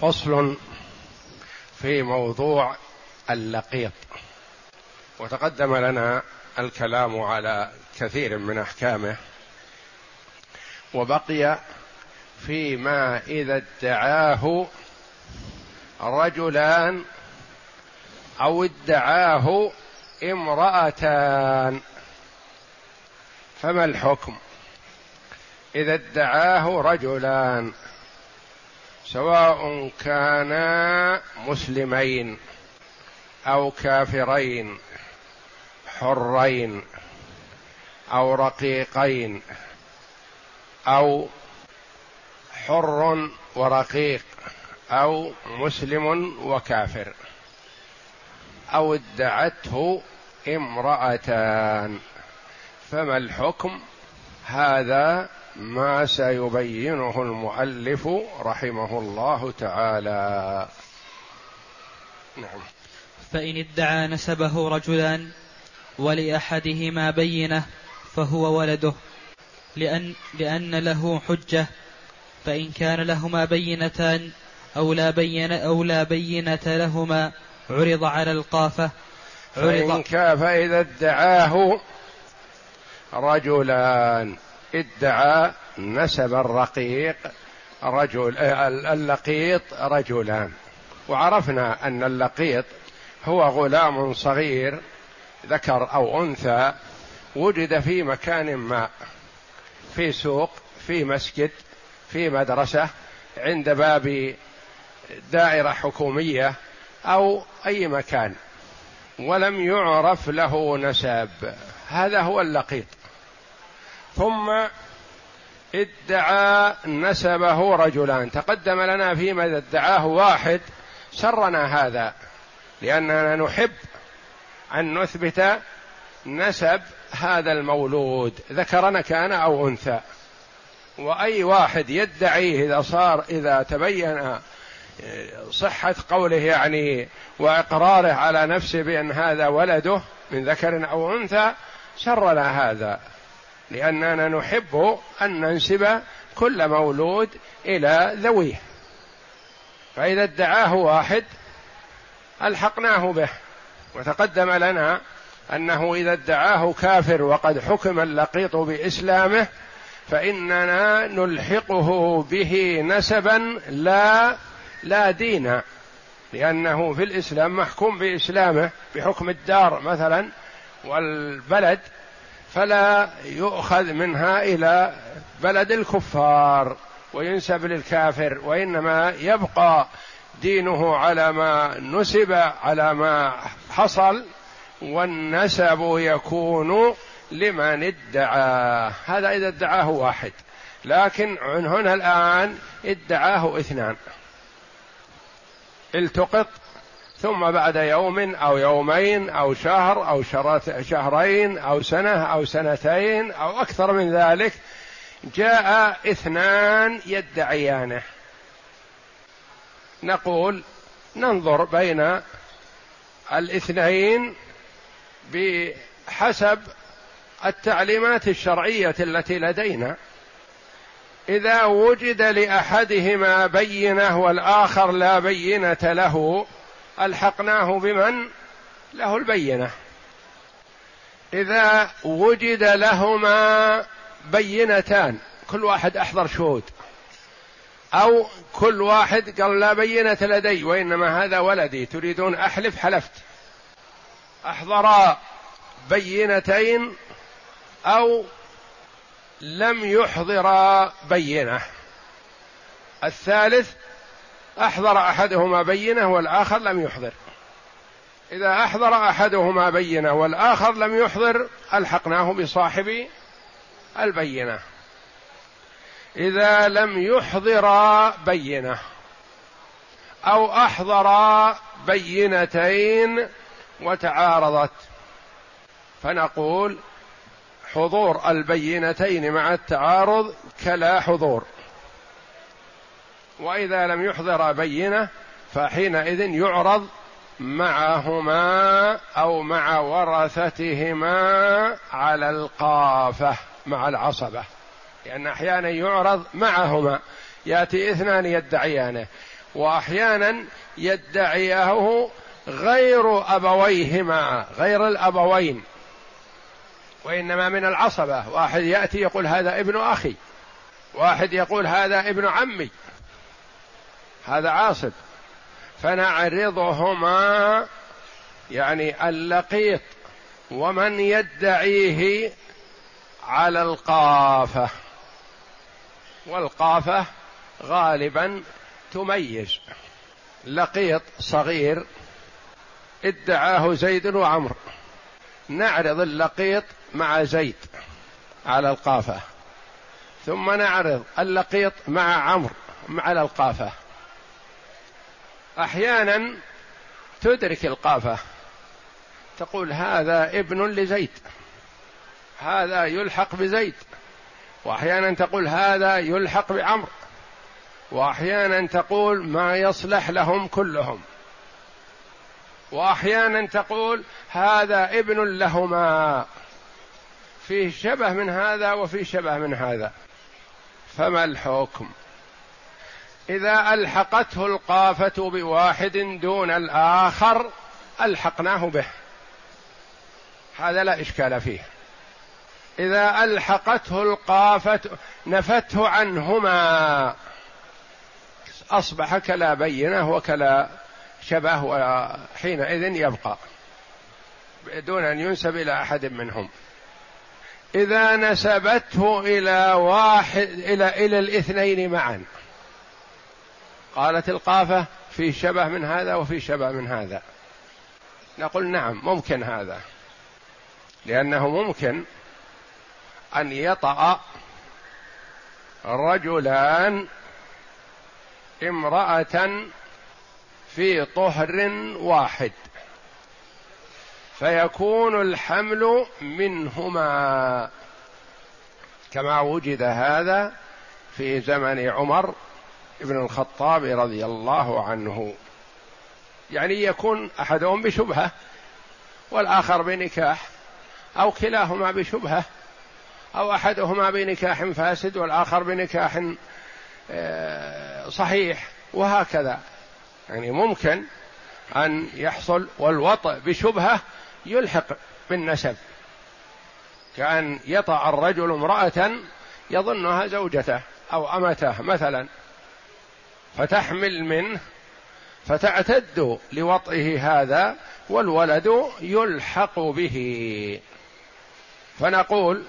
فصل في موضوع اللقيط. وتقدم لنا الكلام على كثير من أحكامه. وبقي فيما إذا ادعاه رجلان أو ادعاه امرأتان. فما الحكم؟ إذا ادعاه رجلان. سواء كانا مسلمين أو كافرين حرين أو رقيقين أو حر ورقيق أو مسلم وكافر أو ادعته امرأتان. فما الحكم؟ هذا ما سيبينه المؤلف رحمه الله تعالى. نعم. فإن ادعى نسبه رجلان ولأحدهما بينة فهو ولده لأن, لأن له حجة. فإن كان لهما بينتان أو لا بين أو لا بينة لهما عرض على القافة. عرض. فإن كان فإذا ادعاه رجلان. ادعى نسب الرقيق رجل اللقيط رجلان. وعرفنا أن اللقيط هو غلام صغير ذكر أو أنثى وجد في مكان ما في سوق في مسجد في مدرسة عند باب دائرة حكومية أو أي مكان ولم يعرف له نسب. هذا هو اللقيط. ثم ادعى نسبه رجلان. تقدم لنا فيما ادعاه واحد سرنا هذا لأننا نحب أن نثبت نسب هذا المولود ذكرنا كان أو أنثى. وأي واحد يدعيه إذا صار إذا تبين صحة قوله يعني وإقراره على نفسه بأن هذا ولده من ذكر أو أنثى سرنا هذا. لأننا نحب أن ننسب كل مولود إلى ذويه. فإذا ادعاه واحد ألحقناه به. وتقدم لنا أنه إذا ادعاه كافر وقد حكم اللقيط بإسلامه فإننا نلحقه به نسبا لا لا دينا لأنه في الإسلام محكوم بإسلامه بحكم الدار مثلا والبلد فلا يؤخذ منها إلى بلد الكفار وينسب للكافر وإنما يبقى دينه على ما نسب على ما حصل والنسب يكون لمن ادعاه هذا إذا ادعاه واحد. لكن هنا الآن ادعاه اثنان. التقط ثم بعد يوم أو يومين أو شهر أو شهرين أو سنة أو سنتين أو أكثر من ذلك جاء اثنان يدعيانه. نقول ننظر بين الاثنين بحسب التعليمات الشرعية التي لدينا. إذا وجد لأحدهما بينة والآخر لا بينة له ألحقناه بمن؟ له البينة. إذا وجد لهما بينتان كل واحد أحضر شهود. أو كل واحد قال لا بينة لدي وإنما هذا ولدي تريدون أحلف حلفت. احضرا بينتين أو لم يحضرا بينة. الثالث أحضر أحدهما بينة والآخر لم يحضر. إذا أحضر أحدهما بينة والآخر لم يحضر ألحقناه بصاحب البينة. إذا لم يحضر بينة أو أحضر بينتين وتعارضت فنقول حضور البينتين مع التعارض كلا حضور. وإذا لم يحضر بينة فحينئذ يعرض معهما أو مع ورثتهما على القافة مع العصبة. لأن أحيانا يعرض معهما. يأتي اثنان يدعيانه واحيانا يدعيه غير أبويهما غير الأبوين وإنما من العصبة. واحد يأتي يقول هذا ابن أخي واحد يقول هذا ابن عمي هذا عاصب. فنعرضهما يعني اللقيط ومن يدعيه على القافة. والقافة غالبا تميز. لقيط صغير ادعاه زيد وعمر نعرض اللقيط مع زيد على القافة. ثم نعرض اللقيط مع عمرو على القافة. أحيانا تدرك القافة. تقول هذا ابن لزيد. هذا يلحق بزيد. وأحيانا تقول هذا يلحق بعمر وأحيانا تقول ما يصلح لهم كلهم. وأحيانا تقول هذا ابن لهما. فيه شبه من هذا وفيه شبه من هذا. فما الحكم؟ إذا ألحقته القافة بواحد دون الآخر ألحقناه به. هذا لا إشكال فيه. إذا ألحقته القافة نفته عنهما. أصبح كلا بينة وكلا شبه وحينئذ يبقى دون أن ينسب إلى أحد منهم. إذا نسبته إلى واحد إلى إلى الاثنين معا. قالت القافة في شبه من هذا وفي شبه من هذا. نقول نعم ممكن هذا. لأنه ممكن أن يطأ رجلان امرأة في طهر واحد. فيكون الحمل منهما. كما وجد هذا في زمن عمر ابن الخطاب رضي الله عنه. يعني يكون أحدهم بشبهة والآخر بنكاح أو كلاهما بشبهة أو أحدهما بنكاح فاسد والآخر بنكاح آه، صحيح وهكذا. يعني ممكن أن يحصل والوطء بشبهة يلحق بالنسب. كأن يطأ الرجل امرأة يظنها زوجته أو أمته مثلا. فتحمل منه فتعتد لوطئه هذا والولد يلحق به. فنقول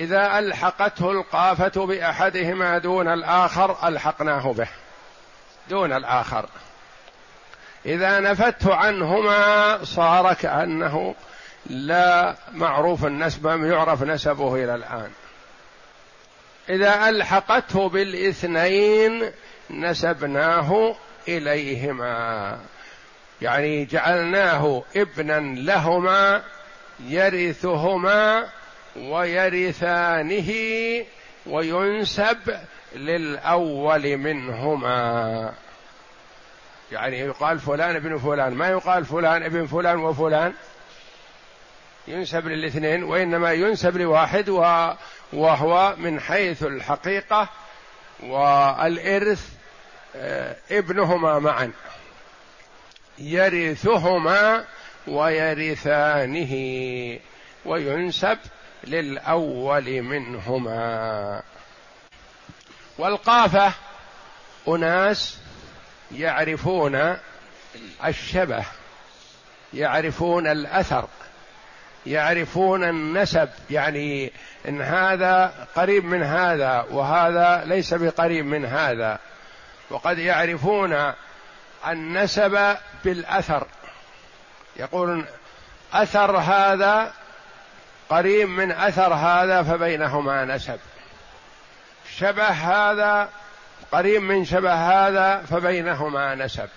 إذا ألحقته القافة بأحدهما دون الآخر ألحقناه به. دون الآخر. إذا نفته عنهما صار كأنه لا معروف النسب يعرف نسبه إلى الآن. إذا ألحقته بالإثنين نسبناه إليهما. يعني جعلناه ابنا لهما يرثهما ويرثانه وينسب للأول منهما. يعني يقال فلان ابن فلان ما يقال فلان ابن فلان وفلان. ينسب للاثنين وإنما ينسب لواحد وهو من حيث الحقيقة والإرث آه، ابنهما معا. يرثهما ويرثانه وينسب للأول منهما. والقافة أناس يعرفون الشبه يعرفون الأثر يعرفون النسب. يعني إن هذا قريب من هذا وهذا ليس بقريب من هذا. وقد يعرفون النسب بالأثر. يقولون أثر هذا قريب من أثر هذا فبينهما نسب. شبه هذا قريب من شبه هذا فبينهما نسب.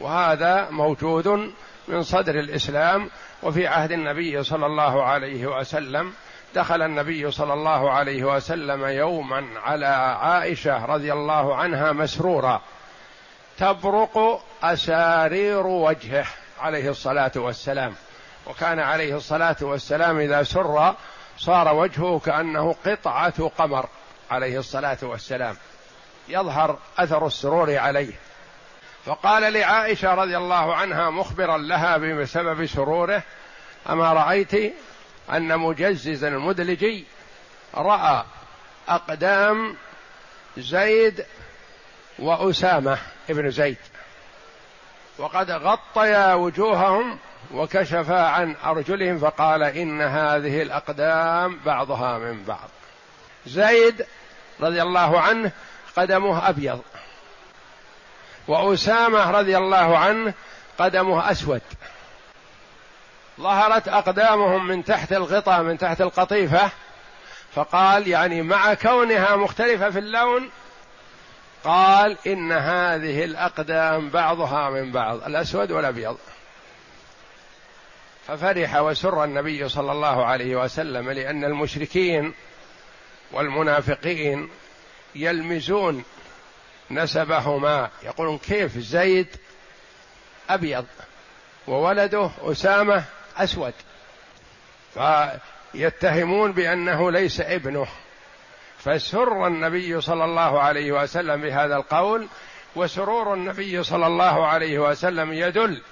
وهذا موجود من صدر الإسلام وفي عهد النبي صلى الله عليه وسلم. دخل النبي صلى الله عليه وسلم يوما على عائشة رضي الله عنها مسرورا. تبرق أسارير وجهه عليه الصلاة والسلام. وكان عليه الصلاة والسلام إذا سر صار وجهه كأنه قطعة قمر عليه الصلاة والسلام. يظهر أثر السرور عليه. فقال لعائشة رضي الله عنها مخبرا لها بسبب سروره أما رأيت أن مجززا المدلجي رأى أقدام زيد وأسامة ابن زيد وقد غطيا وجوههم وكشفا عن أرجلهم فقال إن هذه الأقدام بعضها من بعض. زيد رضي الله عنه قدمه أبيض وأسامة رضي الله عنه قدمه أسود. ظهرت أقدامهم من تحت الغطاء من تحت القطيفة فقال يعني مع كونها مختلفة في اللون قال إن هذه الأقدام بعضها من بعض الأسود والأبيض. ففرح وسر النبي صلى الله عليه وسلم لأن المشركين والمنافقين يلمزون نسبهما. يقولون كيف؟ زيد أبيض وولده أسامة أسود. فيتهمون بأنه ليس ابنه. فسر النبي صلى الله عليه وسلم بهذا القول وسرور النبي صلى الله عليه وسلم يدل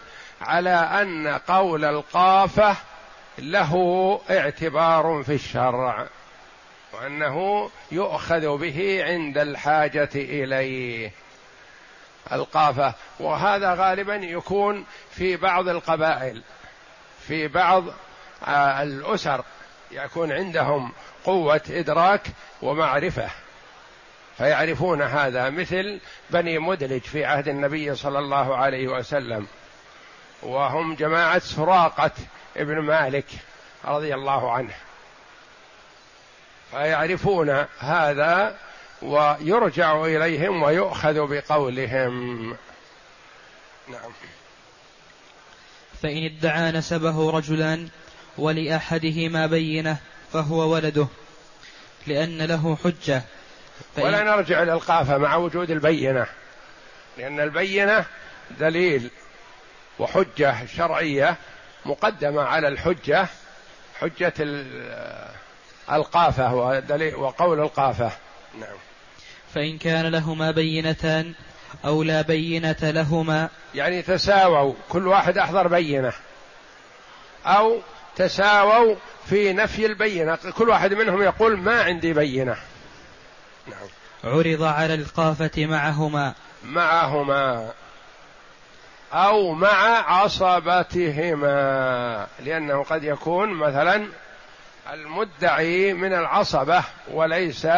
على أن قول القافة له اعتبار في الشرع وأنه يؤخذ به عند الحاجة إليه. القافة وهذا غالبا يكون في بعض القبائل. في بعض آه، الأسر يكون عندهم قوة إدراك ومعرفة. فيعرفون هذا مثل بني مدلج في عهد النبي صلى الله عليه وسلم. وهم جماعة سراقة ابن مالك رضي الله عنه. فيعرفون هذا ويرجع إليهم ويؤخذ بقولهم. نعم. فإن ادعى نسبه رجلان ولاحدهما بينه فهو ولده لأن له حجة. ولا نرجع إلى القافه مع وجود البينة لأن البينة دليل وحجة شرعية مقدمة على الحجة حجة القافة وقول القافة. نعم. فإن كان لهما بينتان أو لا بينة لهما. يعني تساووا كل واحد أحضر بينة. أو تساووا في نفي البينة. كل واحد منهم يقول ما عندي بينة. نعم. عرض على القافة معهما. معهما. أو مع عصبتهما. لأنه قد يكون مثلا المدعي من العصبة وليس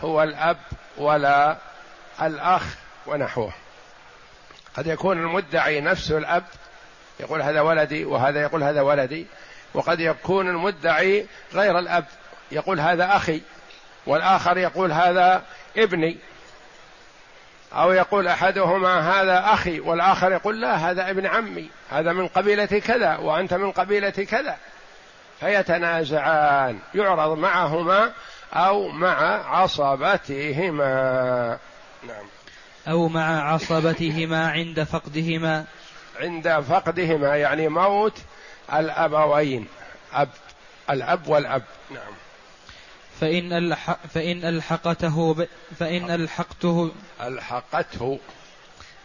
هو الأب ولا الأخ. ونحوه. قد يكون المدعي نفسه الأب يقول هذا ولدي وهذا يقول هذا ولدي وقد يكون المدعي غير الأب يقول هذا أخي والآخر يقول هذا ابني. أو يقول أحدهما هذا أخي والآخر يقول لا هذا ابن عمي هذا من قبيلة كذا وأنت من قبيلة كذا. فيتنازعان يعرض معهما أو مع عصبتهما. نعم. أو مع عصبتهما عند فقدهما. عند فقدهما يعني موت الأبوين أب الأب والأب. نعم. فإن الح فإن ألحقته ب فإن ألحقته ألحقته.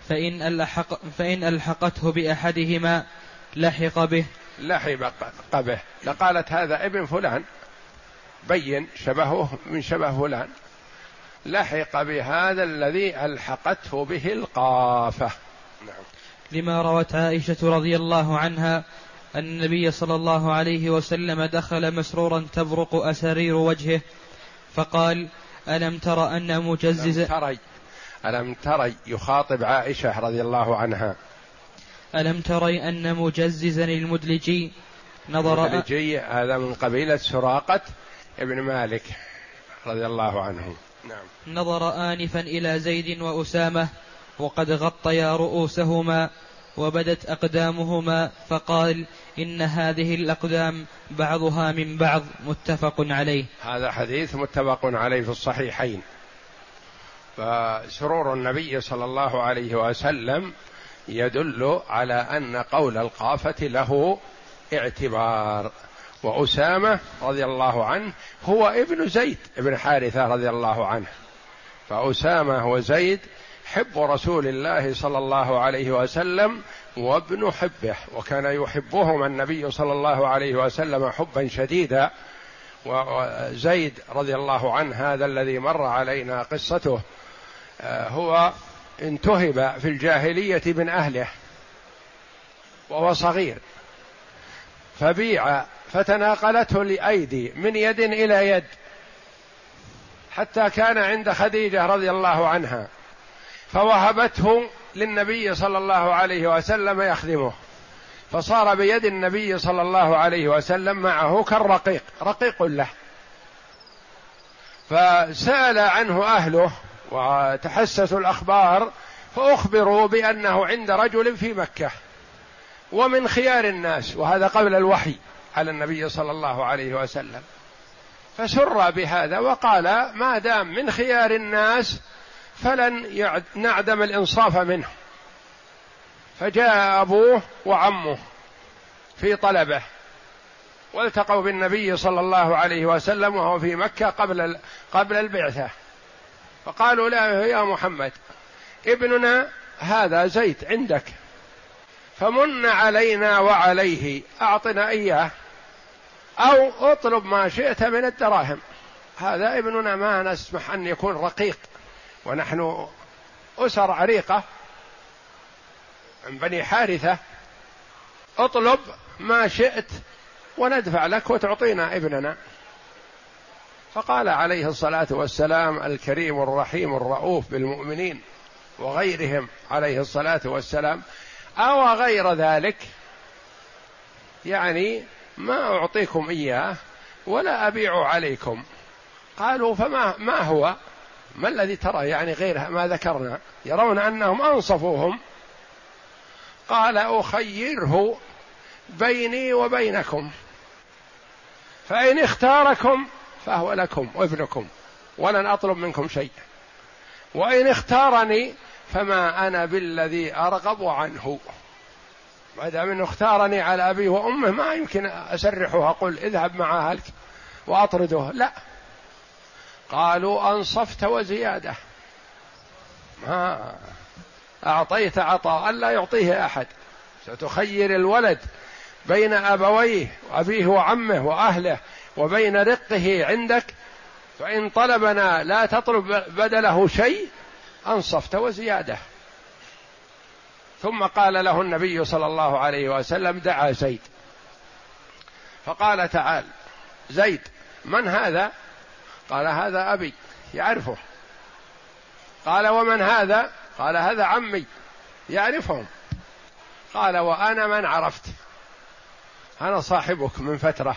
فإن ألحق فإن ألحقته بأحدهما لحق به. لحق به. لقالت هذا ابن فلان بين شبهه من شبه فلان. لحق بهذا الذي ألحقته به القافة. نعم. لما روت عائشة رضي الله عنها أن النبي صلى الله عليه وسلم دخل مسرورا تبرق أسارير وجهه فقال ألم تر أن مجزز ألم تري ألم تري يخاطب عائشة رضي الله عنها. ألم تري أن مجززا المدلجي نظر المدلجي هذا من قبيلة سراقة ابن مالك رضي الله عنه. نعم. نظر آنفا إلى زيد وأسامة وقد غطيا رؤوسهما وبدت أقدامهما فقال إن هذه الأقدام بعضها من بعض متفق عليه. هذا حديث متفق عليه في الصحيحين. فسرور النبي صلى الله عليه وسلم يدل على أن قول القافة له اعتبار. وأسامة رضي الله عنه هو ابن زيد بن حارثة رضي الله عنه. فأسامة وزيد حب رسول الله صلى الله عليه وسلم وابن حبه وكان يحبهما النبي صلى الله عليه وسلم حبا شديدا. وزيد رضي الله عنه هذا الذي مر علينا قصته آه، هو انتهب في الجاهلية من أهله وهو صغير. فبيع فتناقلته الايدي من يد إلى يد حتى كان عند خديجة رضي الله عنها فوهبته للنبي صلى الله عليه وسلم يخدمه فصار بيد النبي صلى الله عليه وسلم معه كالرقيق رقيق له. فسأل عنه أهله وتحسسوا الأخبار فأخبروا بأنه عند رجل في مكة ومن خيار الناس وهذا قبل الوحي. على النبي صلى الله عليه وسلم. فسر بهذا وقال ما دام من خيار الناس فلن نعدم الإنصاف منه. فجاء أبوه وعمه في طلبه والتقوا بالنبي صلى الله عليه وسلم وهو في مكة قبل قبل البعثة. فقالوا له يا محمد ابننا هذا زيد عندك فمن علينا وعليه أعطنا إياه. أو اطلب ما شئت من الدراهم. هذا ابننا ما نسمح أن يكون رقيق. ونحن أسر عريقة. من بني حارثة اطلب ما شئت وندفع لك وتعطينا ابننا. فقال عليه الصلاة والسلام الكريم الرحيم الرؤوف بالمؤمنين وغيرهم عليه الصلاة والسلام أو غير ذلك؟ يعني ما أعطيكم إياه ولا أبيع عليكم. قالوا فما ما هو؟ ما الذي ترى؟ يعني غير ما ذكرنا. يرون أنهم أنصفوهم. قال أخيره بيني وبينكم. فإن اختاركم فهو لكم وابنكم ولن أطلب منكم شيء. وإن اختارني فما أنا بالذي أرغب عنه. ما دام انه اختارني على أبيه وأمه ما يمكن أسرحه واقول اذهب مع أهلك وأطرده. لا. قالوا أنصفت وزيادة. ما أعطيت عطاء لا يعطيه أحد. ستخير الولد بين أبويه وأبيه وعمه وأهله وبين رقه عندك. فإن طلبنا لا تطلب بدله شيء أنصفت وزيادة. ثم قال له النبي صلى الله عليه وسلم دعا زيد. فقال تعال زيد من هذا؟ قال هذا أبي يعرفه. قال ومن هذا؟ قال هذا عمي يعرفهم. قال وأنا من عرفت أنا صاحبك من فترة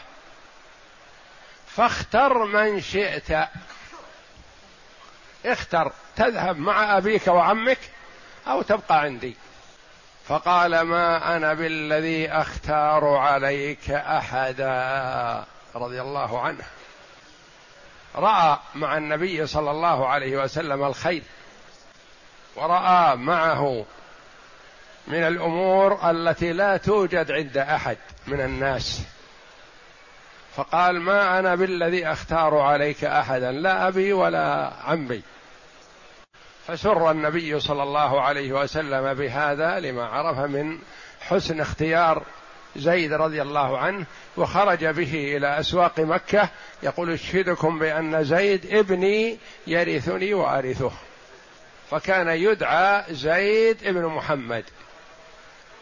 فاختر من شئت. اختر تذهب مع أبيك وعمك أو تبقى عندي. فقال ما أنا بالذي أختار عليك أحدا؟ رضي الله عنه. رأى مع النبي صلى الله عليه وسلم الخير ورأى معه من الأمور التي لا توجد عند أحد من الناس. فقال ما أنا بالذي أختار عليك أحدا؟ لا أبي ولا عمي. فسر النبي صلى الله عليه وسلم بهذا لما عرف من حسن اختيار زيد رضي الله عنه وخرج به إلى أسواق مكة يقول أشهدكم بأن زيد ابني يرثني وأرثه. فكان يدعى زيد ابن محمد.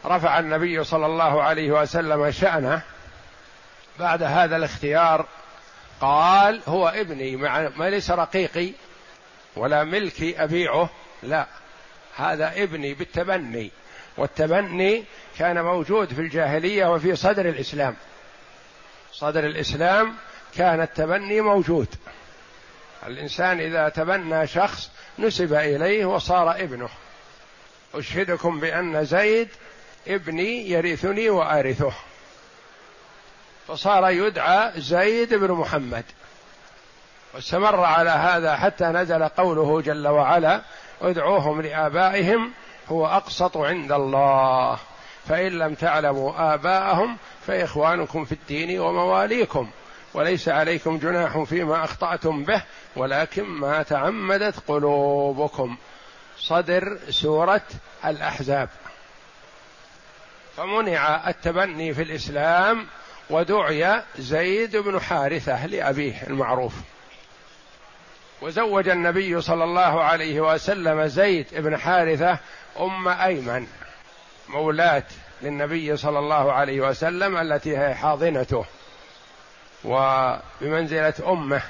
رفع النبي صلى الله عليه وسلم شأنه. بعد هذا الاختيار قال هو ابني مع ليس رقيقي. ولا ملكي أبيعه لا. هذا ابني بالتبني والتبني كان موجود في الجاهلية وفي صدر الإسلام. صدر الإسلام كان التبني موجود. الإنسان إذا تبنى شخص نسب إليه وصار ابنه. أشهدكم بأن زيد ابني يرثني وأرثه. فصار يدعى زيد بن محمد. واستمر على هذا حتى نزل قوله جل وعلا ادعوهم لآبائهم هو أقسط عند الله. فإن لم تعلموا آباءهم فإخوانكم في الدين ومواليكم. وليس عليكم جناح فيما أخطأتم به ولكن ما تعمدت قلوبكم. صدر سورة الأحزاب. فمنع التبني في الإسلام ودعي زيد بن حارثة لأبيه المعروف. وزوج النبي صلى الله عليه وسلم زيد بن حارثة أم أيمن مولاة للنبي صلى الله عليه وسلم التي هي حاضنته. وبمنزلة أمه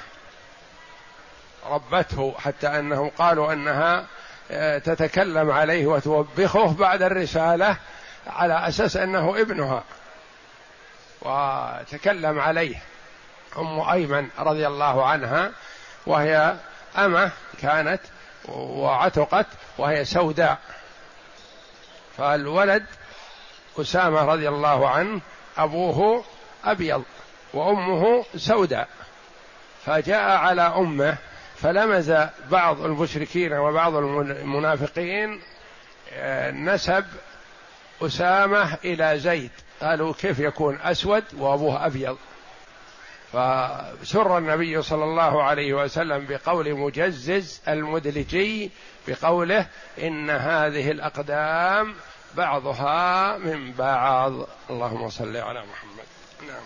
ربته حتى أنهم قالوا أنها آه، تتكلم عليه وتوبخه بعد الرسالة على أساس أنه ابنها. وتكلم عليه أم أيمن رضي الله عنها وهي أمة كانت وعتقت وهي سوداء. فالولد أسامة رضي الله عنه أبوه أبيض وأمه سوداء. فجاء على أمه فلمز بعض المشركين وبعض المنافقين آه، نسب أسامة إلى زيد. قالوا كيف يكون أسود وأبوه أبيض؟ فسر النبي صلى الله عليه وسلم بقول مجزز المدلجي بقوله إن هذه الأقدام بعضها من بعض. اللهم صل على محمد. نعم.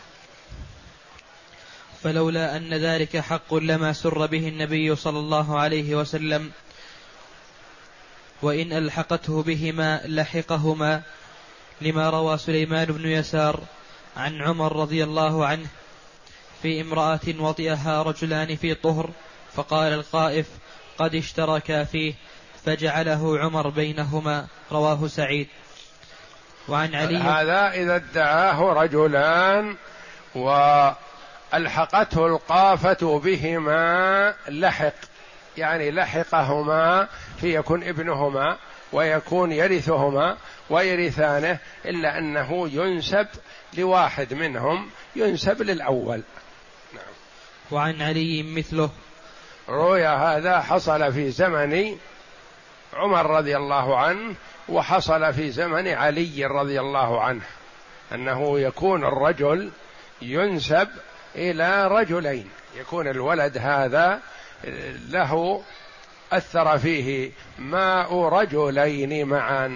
فلولا أن ذلك حق لما سر به النبي صلى الله عليه وسلم وإن ألحقته بهما لحقهما لما روى سليمان بن يسار عن عمر رضي الله عنه في امرأة وطئها رجلان في طهر فقال القائف قد اشتركا فيه فجعله عمر بينهما رواه سعيد وعن علي هذا إذا ادعاه رجلان وألحقته القافة بهما لحق يعني لحقهما فيكون ابنهما ويكون يرثهما ويرثانه إلا أنه ينسب لواحد منهم ينسب للأول. وعن علي مثله. روي هذا حصل في زمن عمر رضي الله عنه وحصل في زمن علي رضي الله عنه أنه يكون الرجل ينسب إلى رجلين يكون الولد هذا له أثر فيه ماء رجلين معا.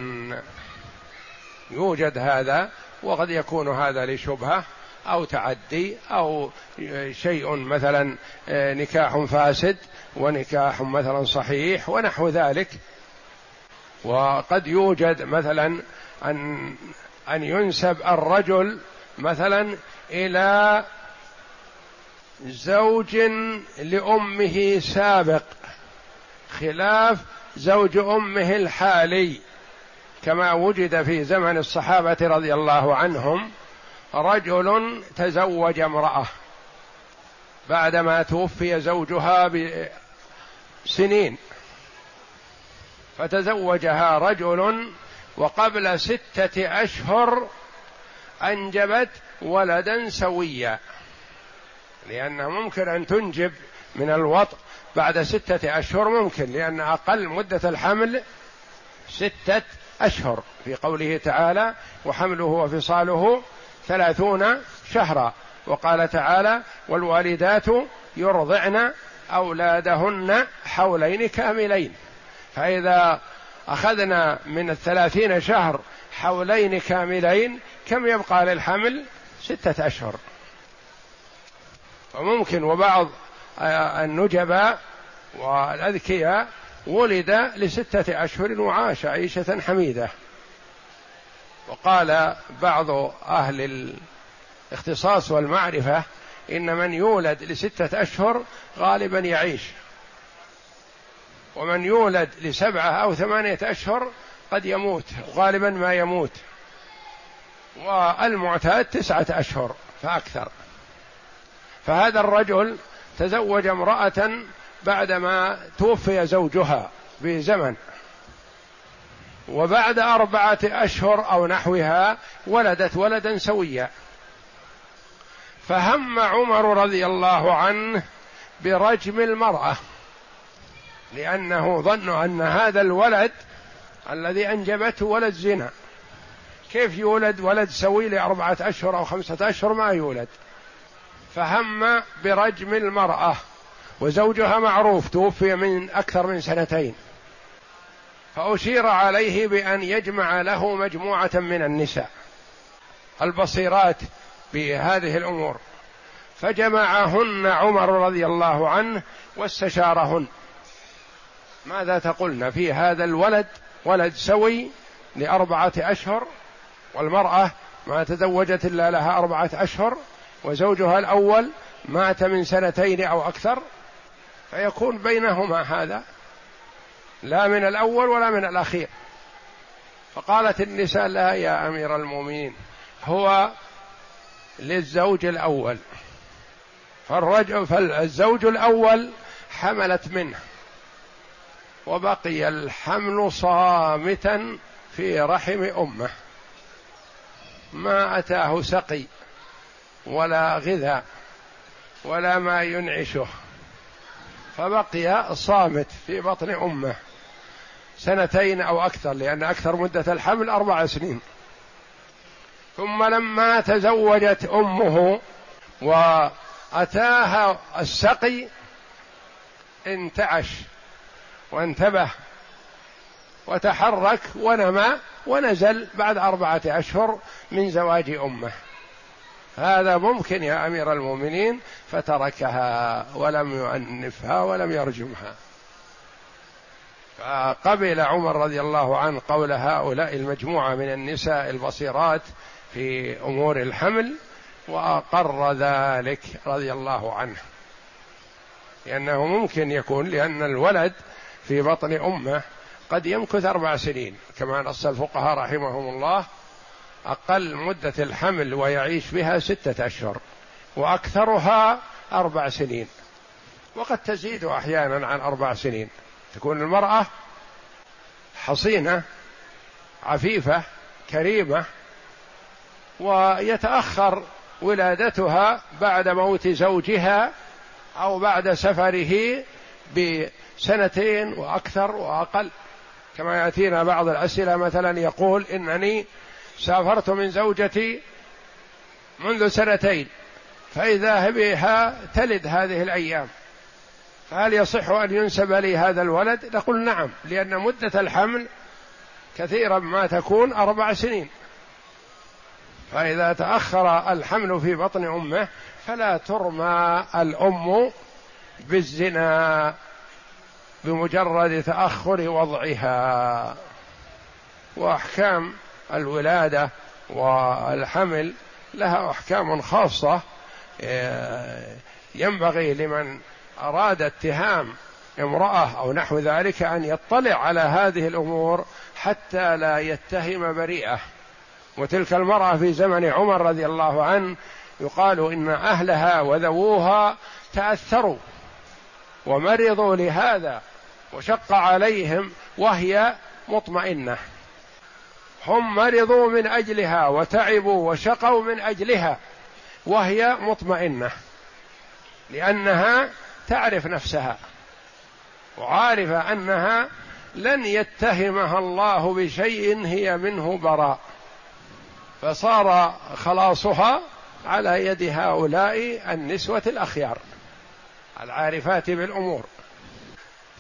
يوجد هذا وقد يكون هذا لشبهة. أو تعدي أو شيء مثلا نكاح فاسد ونكاح مثلا صحيح ونحو ذلك. وقد يوجد مثلا أن أن ينسب الرجل مثلا إلى زوج لأمه سابق خلاف زوج أمه الحالي كما وجد في زمن الصحابة رضي الله عنهم. رجل تزوج امرأة بعدما توفي زوجها بسنين. فتزوجها رجل وقبل ستة أشهر أنجبت ولدا سويا. لأنه ممكن أن تنجب من الوطء بعد ستة أشهر ممكن لأن أقل مدة الحمل ستة أشهر. في قوله تعالى وحمله وفصاله ثلاثون شهرا وقال تعالى والوالدات يرضعن أولادهن حولين كاملين فإذا أخذنا من الثلاثين شهر حولين كاملين كم يبقى للحمل؟ ستة أشهر. وممكن وبعض النجباء والأذكياء ولد لستة أشهر وعاش عيشة حميدة. وقال بعض أهل الاختصاص والمعرفة إن من يولد لستة أشهر غالبا يعيش. ومن يولد لسبعة أو ثمانية أشهر قد يموت غالبا ما يموت. والمعتاد تسعة أشهر فأكثر. فهذا الرجل تزوج امرأة بعدما توفي زوجها بزمن. وبعد أربعة أشهر أو نحوها ولدت ولدا سويا. فهم عمر رضي الله عنه برجم المرأة لأنه ظن أن هذا الولد الذي أنجبته ولد زنا. كيف يولد ولد سوي لأربعة أشهر أو خمسة أشهر؟ ما يولد. فهم برجم المرأة وزوجها معروف توفي من أكثر من سنتين. فأشير عليه بأن يجمع له مجموعة من النساء البصيرات بهذه الأمور. فجمعهن عمر رضي الله عنه واستشارهن. ماذا تقولن؟ في هذا الولد ولد سوي لأربعة أشهر والمرأة ما تزوجت إلا لها أربعة أشهر وزوجها الأول مات من سنتين أو أكثر فيكون بينهما هذا. لا من الأول ولا من الأخير. فقالت النساء لا يا أمير المؤمنين هو للزوج الأول. فالرجل فالزوج الأول حملت منه وبقي الحمل صامتا في رحم أمه. ما أتاه سقي ولا غذاء ولا ما ينعشه فبقي صامت في بطن أمه. سنتين أو أكثر لأن أكثر مدة الحمل أربع سنين. ثم لما تزوجت أمه وأتاها السقي انتعش وانتبه وتحرك ونمى ونزل بعد أربعة أشهر من زواج أمه. هذا ممكن يا أمير المؤمنين فتركها ولم يؤنفها ولم يرجمها. فقبل عمر رضي الله عنه قول هؤلاء المجموعة من النساء البصيرات في أمور الحمل وأقر ذلك رضي الله عنه. لأنه ممكن يكون لأن الولد في بطن أمه قد يمكث أربع سنين كما نص الفقهاء رحمهم الله أقل مدة الحمل ويعيش بها ستة أشهر وأكثرها أربع سنين وقد تزيد أحيانا عن أربع سنين. تكون المرأة حصينة عفيفة كريمة ويتأخر ولادتها بعد موت زوجها أو بعد سفره سنتين وأكثر وأقل. كما يأتينا بعض الأسئلة مثلا يقول إنني سافرت من زوجتي منذ سنتين فإذا بها تلد هذه الأيام. فهل يصح أن ينسب لي هذا الولد؟ نقول نعم لأن مدة الحمل كثيرا ما تكون أربع سنين. فإذا تأخر الحمل في بطن أمه فلا ترمى الأم بالزنا بمجرد تأخر وضعها. وأحكام الولادة والحمل لها أحكام خاصة آه، ينبغي لمن أراد اتهام امرأة أو نحو ذلك أن يطلع على هذه الأمور حتى لا يتهم بريئة. وتلك المرأة في زمن عمر رضي الله عنه يقال إن أهلها وذووها تأثروا ومرضوا لهذا وشق عليهم وهي مطمئنة. هم مرضوا من أجلها وتعبوا وشقوا من أجلها وهي مطمئنة. لأنها تعرف نفسها وعارفه أنها لن يتهمها الله بشيء هي منه براء. فصار خلاصها على يد هؤلاء النسوة الأخيار العارفات بالأمور.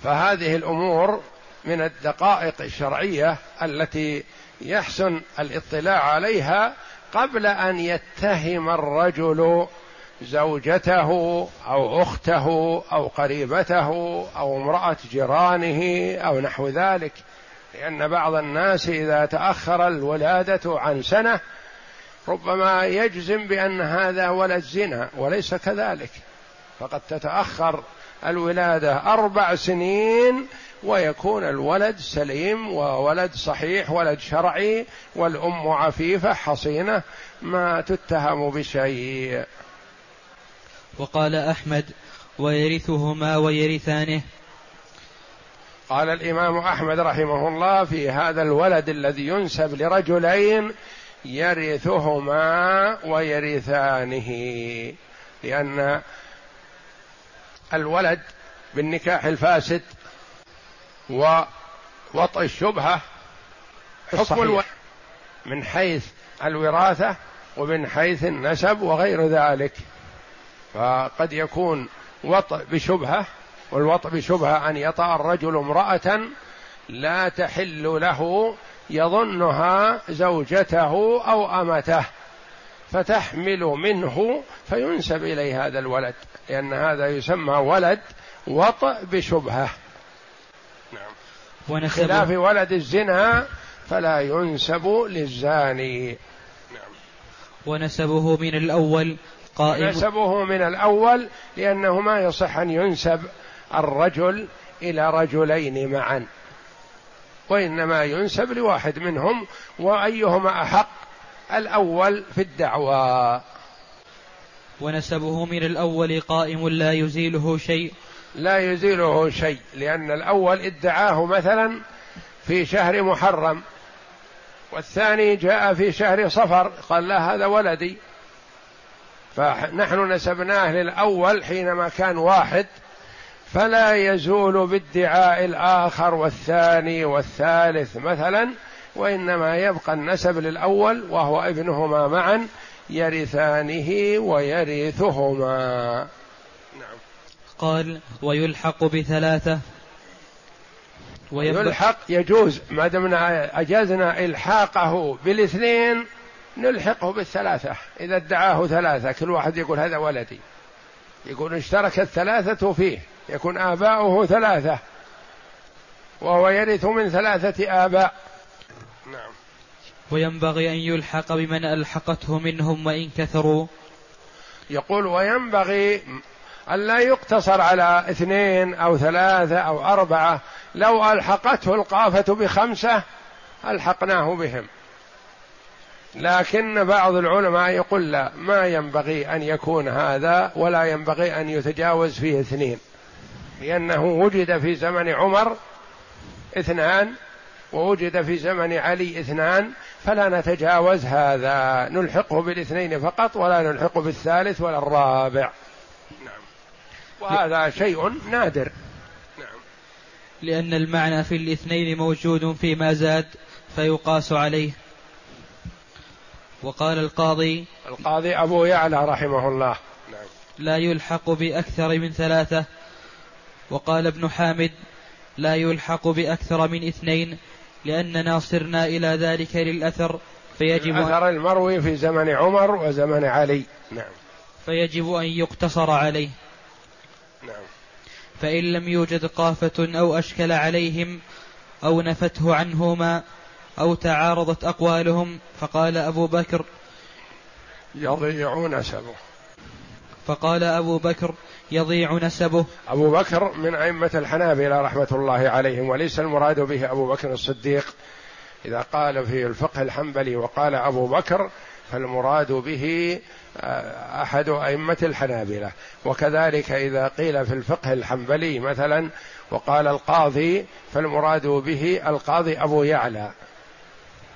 فهذه الأمور من الدقائق الشرعية التي يحسن الاطلاع عليها قبل أن يتهم الرجل زوجته أو أخته أو قريبته أو امرأة جيرانه أو نحو ذلك. لأن بعض الناس إذا تأخر الولادة عن سنة ربما يجزم بأن هذا ولد زنا وليس كذلك. فقد تتأخر الولادة أربع سنين ويكون الولد سليم وولد صحيح ولد شرعي والأم عفيفة حصينة ما تتهم بشيء. وقال أحمد ويرثهما ويرثانه. قال الإمام أحمد رحمه الله في هذا الولد الذي ينسب لرجلين يرثهما ويرثانه لأن الولد بالنكاح الفاسد ووطئ الشبهة حكم الولد من حيث الوراثة ومن حيث النسب وغير ذلك. فقد يكون وطئ بشبهة والوطء بشبهة أن يطأ الرجل امرأة لا تحل له يظنها زوجته أو أمته فتحمل منه فينسب إليه هذا الولد لأن هذا يسمى ولد وطئ بشبهة. نعم. خلاف ولد الزنا فلا ينسب للزاني. نعم. ونسبه من الأول قائم. نسبه من الأول لأنه ما يصح أن ينسب الرجل إلى رجلين معا وإنما ينسب لواحد منهم وأيهما أحق؟ الأول في الدعوى. ونسبه من الأول قائم لا يزيله شيء. لا يزيله شيء لأن الأول ادعاه مثلا في شهر محرم والثاني جاء في شهر صفر قال لا هذا ولدي. فنحن نسبناه للأول حينما كان واحد فلا يزول بادعاء الآخر والثاني والثالث مثلا وإنما يبقى النسب للأول وهو ابنهما معا يرثانه ويرثهما. نعم. قال ويلحق بثلاثة. ويلحق يجوز. ما دمنا أجزنا إلحاقه بالاثنين نلحقه بالثلاثة. إذا ادعاه ثلاثة كل واحد يقول هذا ولدي. يقول اشترك الثلاثة فيه. يكون آباؤه ثلاثة. وهو يرث من ثلاثة آباء. نعم. وينبغي أن يلحق بمن ألحقته منهم وإن كثروا. يقول وينبغي أن لا يقتصر على اثنين أو ثلاثة أو أربعة. لو ألحقته القافة بخمسة ألحقناه بهم. لكن بعض العلماء يقول لا ما ينبغي أن يكون هذا ولا ينبغي أن يتجاوز فيه اثنين. لأنه وجد في زمن عمر اثنان ووجد في زمن علي اثنان فلا نتجاوز هذا. نلحقه بالاثنين فقط ولا نلحقه بالثالث ولا الرابع. نعم. وهذا شيء نادر. نعم. لأن المعنى في الاثنين موجود فيما زاد فيقاس عليه. وقال القاضي القاضي أبو يعلى رحمه الله. نعم. لا يلحق بأكثر من ثلاثة. وقال ابن حامد لا يلحق بأكثر من اثنين لأننا صرنا إلى ذلك للأثر فيجب الأثر المروي في زمن عمر وزمن علي. نعم. فيجب أن يقتصر عليه. نعم. فإن لم يوجد قافة أو أشكل عليهم أو نفته عنهما أو تعارضت أقوالهم فقال أبو بكر يضيعون سبه فقال أبو بكر يضيع نسبه. أبو بكر من أئمة الحنابلة رحمة الله عليهم وليس المراد به أبو بكر الصديق. إذا قال في الفقه الحنبلي وقال أبو بكر فالمراد به آه، أحد أئمة الحنابلة. وكذلك إذا قيل في الفقه الحنبلي مثلا وقال القاضي فالمراد به القاضي أبو يعلى.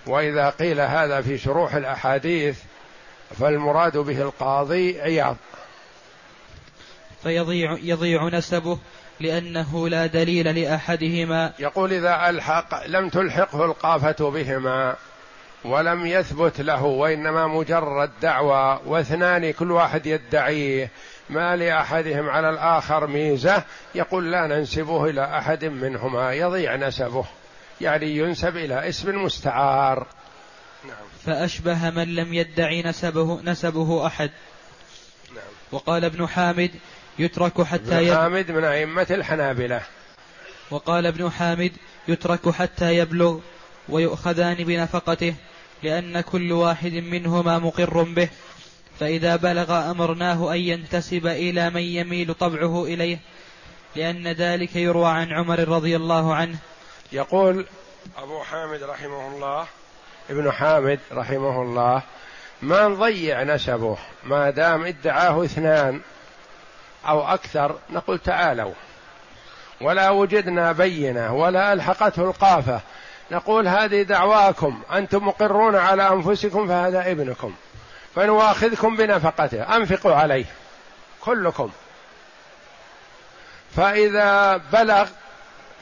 وإذا قيل هذا في شروح الأحاديث فالمراد به القاضي عياض. فيضيع يضيع نسبه لأنه لا دليل لأحدهما. يقول إذا ألحق لم تلحقه القافة بهما ولم يثبت له وإنما مجرد دعوى واثنان كل واحد يدعيه ما لأحدهم على الآخر ميزة يقول لا ننسبه إلى أحد منهما يضيع نسبه. يعني ينسب إلى اسم مستعار نعم. فأشبه من لم يدعي نسبه نسبه أحد نعم. وقال ابن حامد يترك حتى ابن حامد من أئمة الحنابلة وقال ابن حامد يترك حتى يبلغ ويؤخذان بنفقته لأن كل واحد منهما مقر به فإذا بلغ أمرناه أن ينتسب إلى من يميل طبعه إليه لأن ذلك يروى عن عمر رضي الله عنه يقول أبو حامد رحمه الله. ابن حامد رحمه الله. ما نضيع نسبه ما دام ادعاه اثنان أو أكثر نقول تعالوا. ولا وجدنا بينة ولا ألحقته القافة. نقول هذه دعواكم أنتم مقرون على أنفسكم فهذا ابنكم. فنواخذكم بنفقته أنفقوا عليه كلكم. فإذا بلغ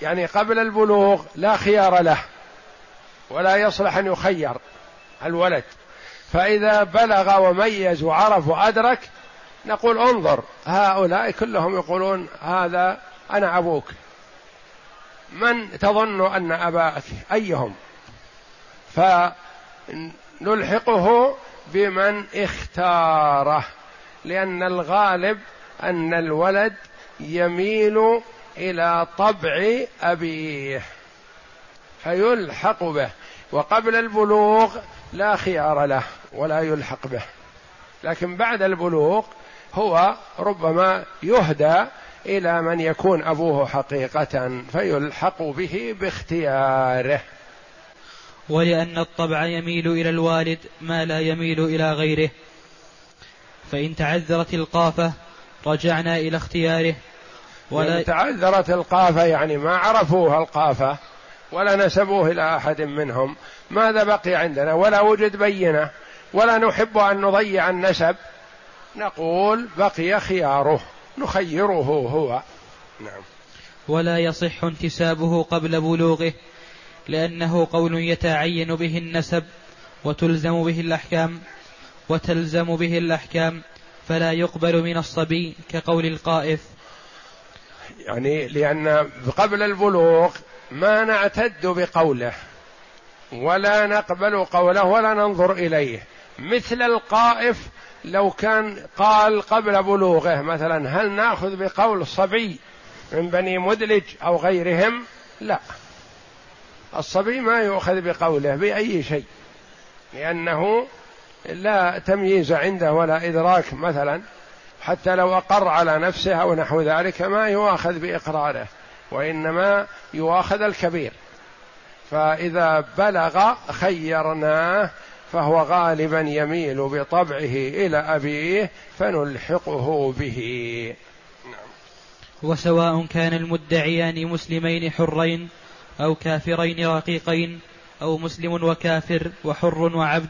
يعني قبل البلوغ لا خيار له ولا يصلح أن يخير الولد. فإذا بلغ وميز وعرف وأدرك نقول انظر هؤلاء كلهم يقولون هذا أنا أبوك. من تظن أن أباك؟ أيهم؟ فنلحقه بمن اختاره لأن الغالب أن الولد يميل إلى طبع أبيه فيلحق به وقبل البلوغ لا خيار له ولا يلحق به. لكن بعد البلوغ هو ربما يهدى إلى من يكون أبوه حقيقة فيلحق به باختياره. ولأن الطبع يميل إلى الوالد ما لا يميل إلى غيره. فإن تعذرت القافة رجعنا إلى اختياره. ولا تعذرت القافة يعني ما عرفوها القافة ولا نسبوه إلى أحد منهم. ماذا بقي عندنا؟ ولا وجد بينة ولا نحب أن نضيع النسب. نقول بقي خياره نخيره هو. نعم. ولا يصح انتسابه قبل بلوغه لأنه قول يتعين به النسب وتلزم به الأحكام وتلزم به الأحكام فلا يقبل من الصبي كقول القائف. يعني لأن قبل البلوغ ما نعتد بقوله ولا نقبل قوله ولا ننظر إليه. مثل القائف لو كان قال قبل بلوغه مثلا هل نأخذ بقول صبي من بني مدلج أو غيرهم؟ لا. الصبي ما يؤخذ بقوله بأي شيء لأنه لا تمييز عنده ولا إدراك مثلا. حتى لو أقر على نفسه أو نحو ذلك ما يؤاخذ بإقراره وإنما يؤاخذ الكبير. فإذا بلغ خيرناه فهو غالبا يميل بطبعه إلى أبيه فنلحقه به. نعم. وسواء كان المدعيان مسلمين حرين أو كافرين رقيقين أو مسلم وكافر وحر وعبد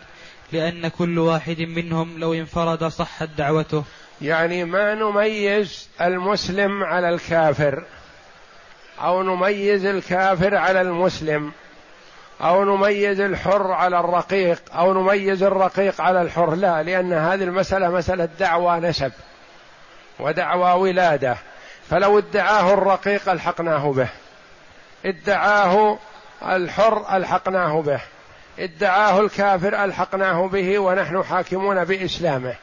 لأن كل واحد منهم لو انفرد صحت دعوته. يعني ما نميز المسلم على الكافر أو نميز الكافر على المسلم أو نميز الحر على الرقيق أو نميز الرقيق على الحر. لا لأن هذه المسألة مسألة دعوى نسب ودعوى ولادة. فلو ادعاه الرقيق ألحقناه به ادعاه الحر ألحقناه به ادعاه الكافر ألحقناه به ونحن حاكمون بإسلامه.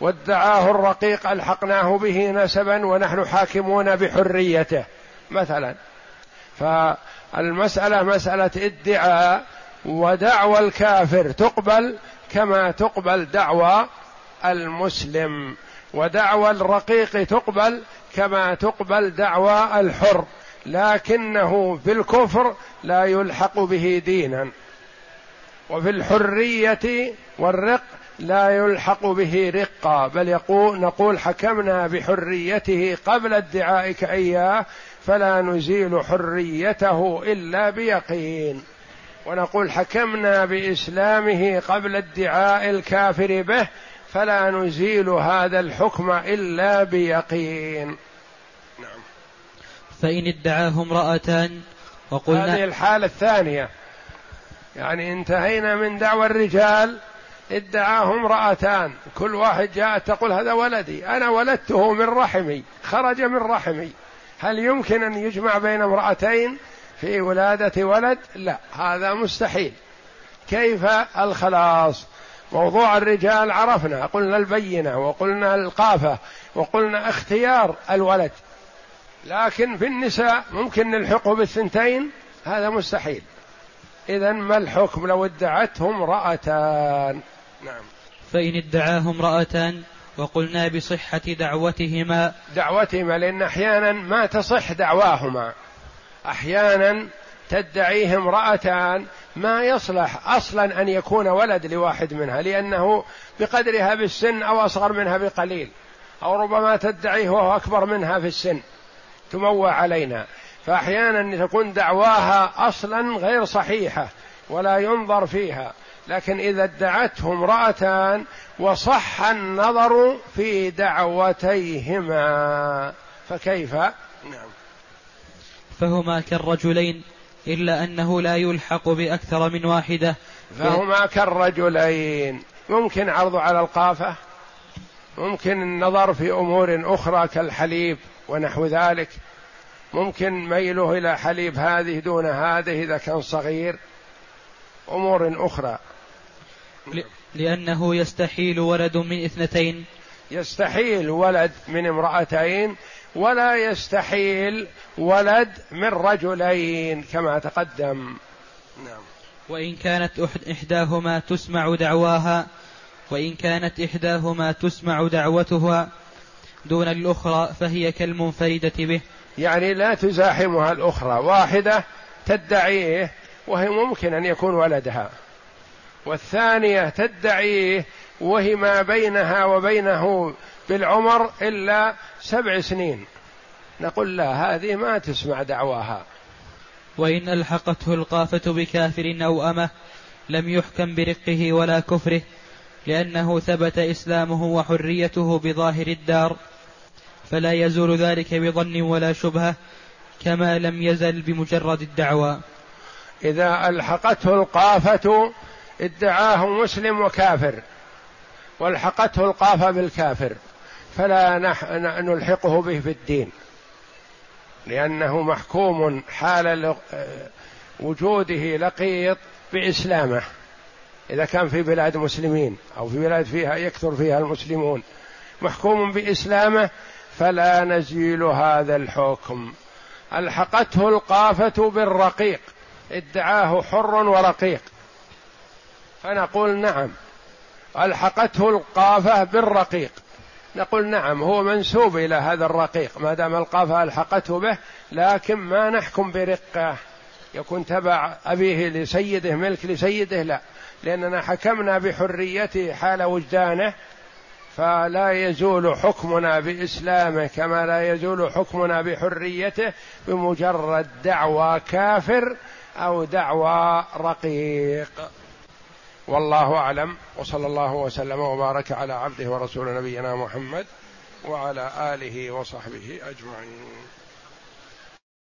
وادعاه الرقيق ألحقناه به نسبا ونحن حاكمون بحريته مثلا. ف المسألة مسألة ادعاء ودعوى الكافر تقبل كما تقبل دعوى المسلم. ودعوى الرقيق تقبل كما تقبل دعوى الحر لكنه في الكفر لا يلحق به دينا. وفي الحرية والرق لا يلحق به رقا بل يقول نقول حكمنا بحريته قبل ادعائك اياه فلا نزيل حريته إلا بيقين. ونقول حكمنا بإسلامه قبل ادعاء الكافر به فلا نزيل هذا الحكم إلا بيقين. نعم. فإن ادعاه امراتان وقلنا هذه الحالة الثانية. يعني انتهينا من دعوى الرجال ادعاه امرأتان كل واحد جاءت تقول هذا ولدي. أنا ولدته من رحمي. خرج من رحمي. هل يمكن أن يجمع بين امرأتين في ولادة ولد؟ لا. هذا مستحيل. كيف الخلاص؟ موضوع الرجال عرفنا. قلنا البينة وقلنا القافة وقلنا اختيار الولد. لكن في النساء ممكن نلحقه بالثنتين؟ هذا مستحيل. إذا ما الحكم لو ادعته امرأتان نعم. فإن ادعاه امرأتان وقلنا بصحة دعوتهما. دعوتهما لأن أحيانا ما تصح دعواهما. أحيانا تدعيه امرأتان ما يصلح أصلا أن يكون ولد لواحد منها لأنه بقدرها بالسن أو أصغر منها بقليل أو ربما تدعيه وهو أكبر منها في السن تموى علينا. فأحيانا تكون دعواها أصلا غير صحيحة. ولا ينظر فيها. لكن إذا ادعته امرأتان وصح النظر في دعوتيهما فكيف؟ نعم. فهما كالرجلين إلا أنه لا يلحق بأكثر من واحدة. فهما كالرجلين. ممكن عرض على القافة؟ ممكن النظر في أمور أخرى كالحليب ونحو ذلك؟ ممكن ميله إلى حليب هذه دون هذه إذا كان صغير؟ أمور أخرى. لأنه يستحيل ولد من اثنتين. يستحيل ولد من امرأتين ولا يستحيل ولد من رجلين كما تقدم. نعم. وإن كانت إحداهما تسمع دعواها وإن كانت إحداهما تسمع دعوتها دون الأخرى فهي كالمنفردة به. يعني لا تزاحمها الأخرى. واحدة تدعيه وهي ممكن أن يكون ولدها. والثانية تدعيه وهي ما بينها وبينه بالعمر إلا سبع سنين. نقول لا هذه ما تسمع دعواها. وإن ألحقته القافة بكافر أو أمة لم يحكم برقه ولا كفره لأنه ثبت إسلامه وحريته بظاهر الدار. فلا يزول ذلك بظن ولا شبهة كما لم يزل بمجرد الدعوى. إذا ألحقته القافة ادعاه مسلم وكافر وألحقته القافة بالكافر فلا نلحقه به في الدين لأنه محكوم حال وجوده لقيط بإسلامه إذا كان في بلاد مسلمين أو في بلاد فيها يكثر فيها المسلمون محكوم بإسلامه فلا نزيل هذا الحكم. ألحقته القافة بالرقيق ادعاه حر ورقيق. فنقول نعم. ألحقته القافة بالرقيق. نقول نعم هو منسوب إلى هذا الرقيق. ما دام القافة ألحقته به لكن ما نحكم برقة. يكون تبع أبيه لسيده ملك لسيده لا. لأننا حكمنا بحريته حال وجدانه فلا يزول حكمنا بإسلامه كما لا يزول حكمنا بحريته بمجرد دعوى كافر أو دعوى رقيق. والله أعلم. وصلى الله وسلم وبارك على عبده ورسول نبينا محمد وعلى آله وصحبه أجمعين.